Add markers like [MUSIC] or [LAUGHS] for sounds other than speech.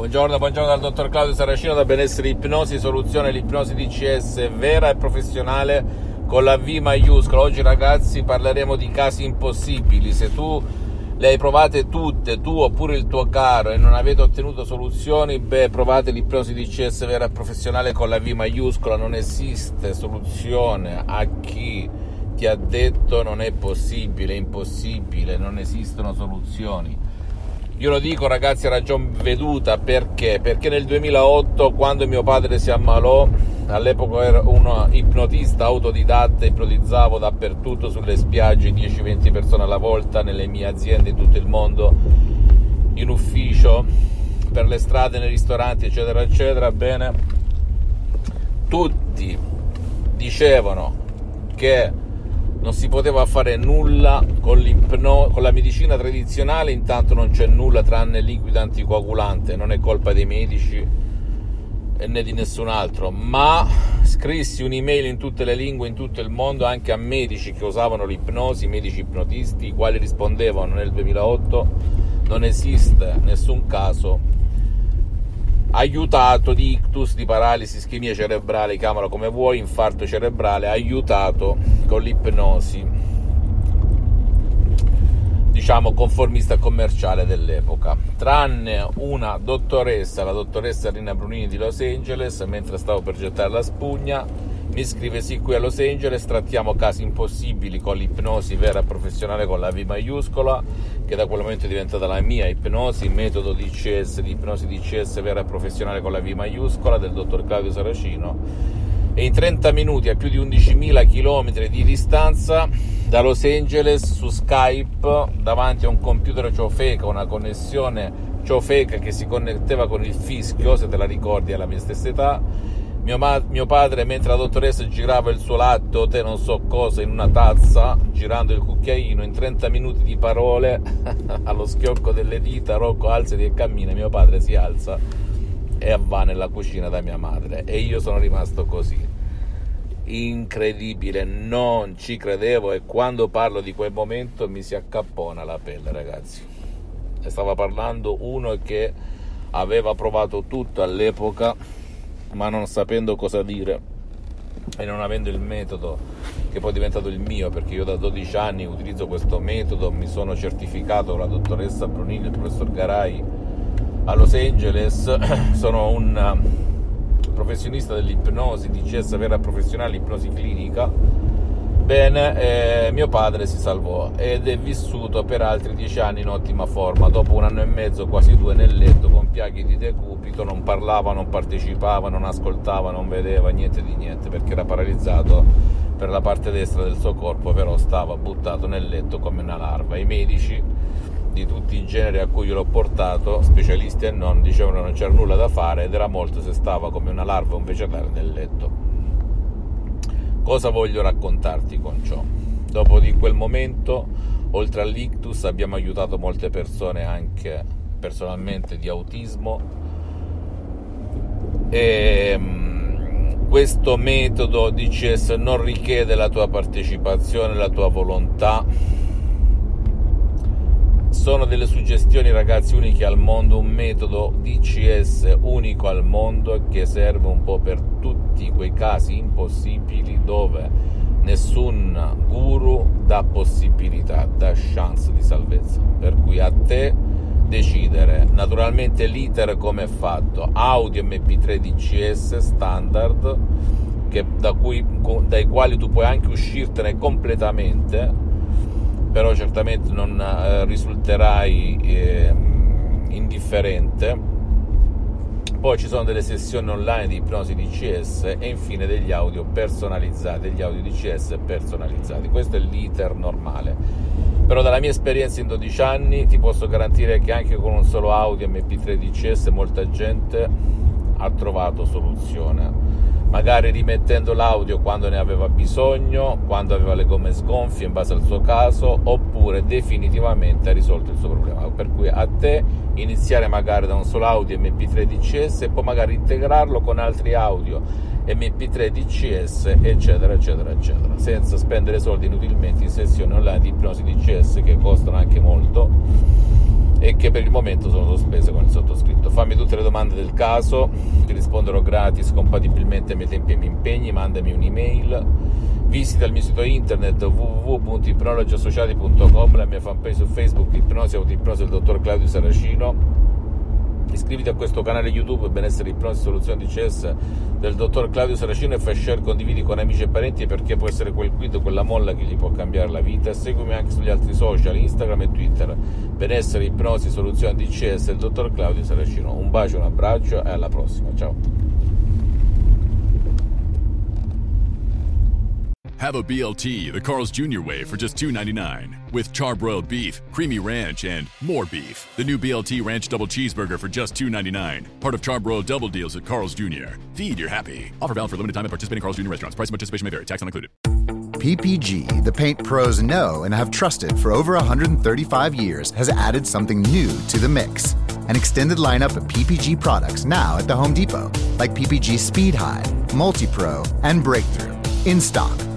Buongiorno, buongiorno dal dottor Claudio Saracino da Benessere Ipnosi, soluzione l'ipnosi DCS vera e professionale con la V maiuscola. Oggi ragazzi parleremo di casi impossibili. Se tu le hai provate tutte, tu oppure il tuo caro, e non avete ottenuto soluzioni, beh, provate l'ipnosi DCS vera e professionale con la V maiuscola. Non esiste soluzione a chi ti ha detto non è possibile, è impossibile, non esistono soluzioni io lo dico ragazzi a ragion veduta perché? Perché nel 2008 quando mio padre si ammalò, all'epoca ero un ipnotista autodidatta, ipnotizzavo dappertutto sulle spiagge 10-20 persone alla volta, nelle mie aziende in tutto il mondo, in ufficio, per le strade, nei ristoranti eccetera eccetera, bene, tutti dicevano che non si poteva fare nulla con, con, la medicina tradizionale, intanto non c'è nulla tranne liquido anticoagulante, non è colpa dei medici né di nessun altro, ma scrissi un'email in tutte le lingue, in tutto il mondo, anche a medici che usavano l'ipnosi, medici ipnotisti, i quali rispondevano nel 2008 non esiste nessun caso aiutato di ictus, di paralisi, ischemia cerebrale, chiamala come vuoi, infarto cerebrale, aiutato con l'ipnosi, diciamo conformista commerciale dell'epoca. Tranne una dottoressa, la dottoressa Rina Brunini di Los Angeles, mentre stavo per gettare la spugna, mi scrive sì qui a Los Angeles trattiamo casi impossibili con l'ipnosi vera professionale con la V maiuscola che da quel momento è diventata la mia ipnosi, metodo DCS, di ipnosi DCS vera professionale con la V maiuscola del dottor Claudio Saracino. E in 30 minuti a più di 11.000 km di distanza da Los Angeles su Skype davanti a un computer ciofeca, una connessione ciofeca che si connetteva con il fischio, se te la ricordi alla mia stessa età mio, ma- mio, padre, mentre la dottoressa girava il suo latte te non so cosa in una tazza, girando il cucchiaino, in 30 minuti di parole, [LAUGHS] allo schiocco delle dita, Rocco alzati e cammina, mio padre si alza e va nella cucina da mia madre. E io sono rimasto così. Incredibile, non ci credevo e quando parlo di quel momento mi si accappona la pelle, ragazzi. E stava parlando uno che aveva provato tutto all'epoca ma non sapendo cosa dire e non avendo il metodo che poi è diventato il mio perché io da 12 anni utilizzo questo metodo mi sono certificato con la dottoressa Brunini e il professor Garai a Los Angeles [CLEARS THROAT] sono un professionista dell'ipnosi DCS vera professionale ipnosi clinica Bene, eh, mio padre si salvò ed è vissuto per altri dieci anni in ottima forma. Dopo un anno e mezzo, quasi due nel letto, con piaghe di decupito, non parlava, non partecipava, non ascoltava, non vedeva niente di niente perché era paralizzato per la parte destra del suo corpo, però stava buttato nel letto come una larva. I medici di tutti i generi a cui l'ho portato, specialisti e non, dicevano che non c'era nulla da fare ed era molto se stava come una larva o un vegetale nel letto. Cosa voglio raccontarti con ciò? Dopo di quel momento, oltre all'ictus, abbiamo aiutato molte persone anche personalmente di autismo e mm, questo metodo DCS non richiede la tua partecipazione, la tua volontà. Sono delle suggestioni, ragazzi, uniche al mondo, un metodo DCS unico al mondo che serve un po' per tutti quei casi impossibili dove nessun guru dà possibilità, dà chance di salvezza. Per cui a te decidere. Naturalmente l'iter come è fatto? Audio MP3 DCS standard che, da cui, dai quali tu puoi anche uscirtene completamente, però certamente non eh, risulterai eh, indifferente poi ci sono delle sessioni online di ipnosi DCS e infine degli audio personalizzati, degli audio DCS personalizzati. Questo è l'iter normale. Però dalla mia esperienza in 12 anni ti posso garantire che anche con un solo audio MP3 DCS molta gente ha trovato soluzione magari rimettendo l'audio quando ne aveva bisogno, quando aveva le gomme sgonfie in base al suo caso, oppure definitivamente ha risolto il suo problema. Per cui a te iniziare magari da un solo audio MP3 DCS e poi magari integrarlo con altri audio MP3 DCS, eccetera, eccetera, eccetera, senza spendere soldi inutilmente in sessioni online di ipnosi DCS che costano anche molto e che per il momento sono sospese con il sottoscritto. Fammi tutte le domande del caso, ti risponderò gratis compatibilmente ai miei tempi e ai miei impegni, mandami un'email, visita il mio sito internet www.ipnologiassociati.com, la mia fanpage su Facebook Ipnosi Autoipnosi del dottor Claudio Saracino Iscriviti a questo canale YouTube Benessere Ipnosi Soluzioni DCS del dottor Claudio Saracino e fai share, condividi con amici e parenti perché può essere quel quid, quella molla che gli può cambiare la vita. Seguimi anche sugli altri social, Instagram e Twitter. Benessere Ipnosi Soluzioni DCS del dottor Claudio Saracino. Un bacio, un abbraccio e alla prossima. Ciao. Have a BLT the Carl's Jr. way for just $2.99 with charbroiled beef, creamy ranch, and more beef. The new BLT Ranch Double Cheeseburger for just $2.99. Part of charbroiled double deals at Carl's Jr. Feed your happy. Offer valid for limited time at participating Carl's Jr. restaurants. Price and participation may vary. Tax not included. PPG, the paint pros know and have trusted for over 135 years, has added something new to the mix. An extended lineup of PPG products now at the Home Depot, like PPG Speed High, Multi Pro, and Breakthrough. In stock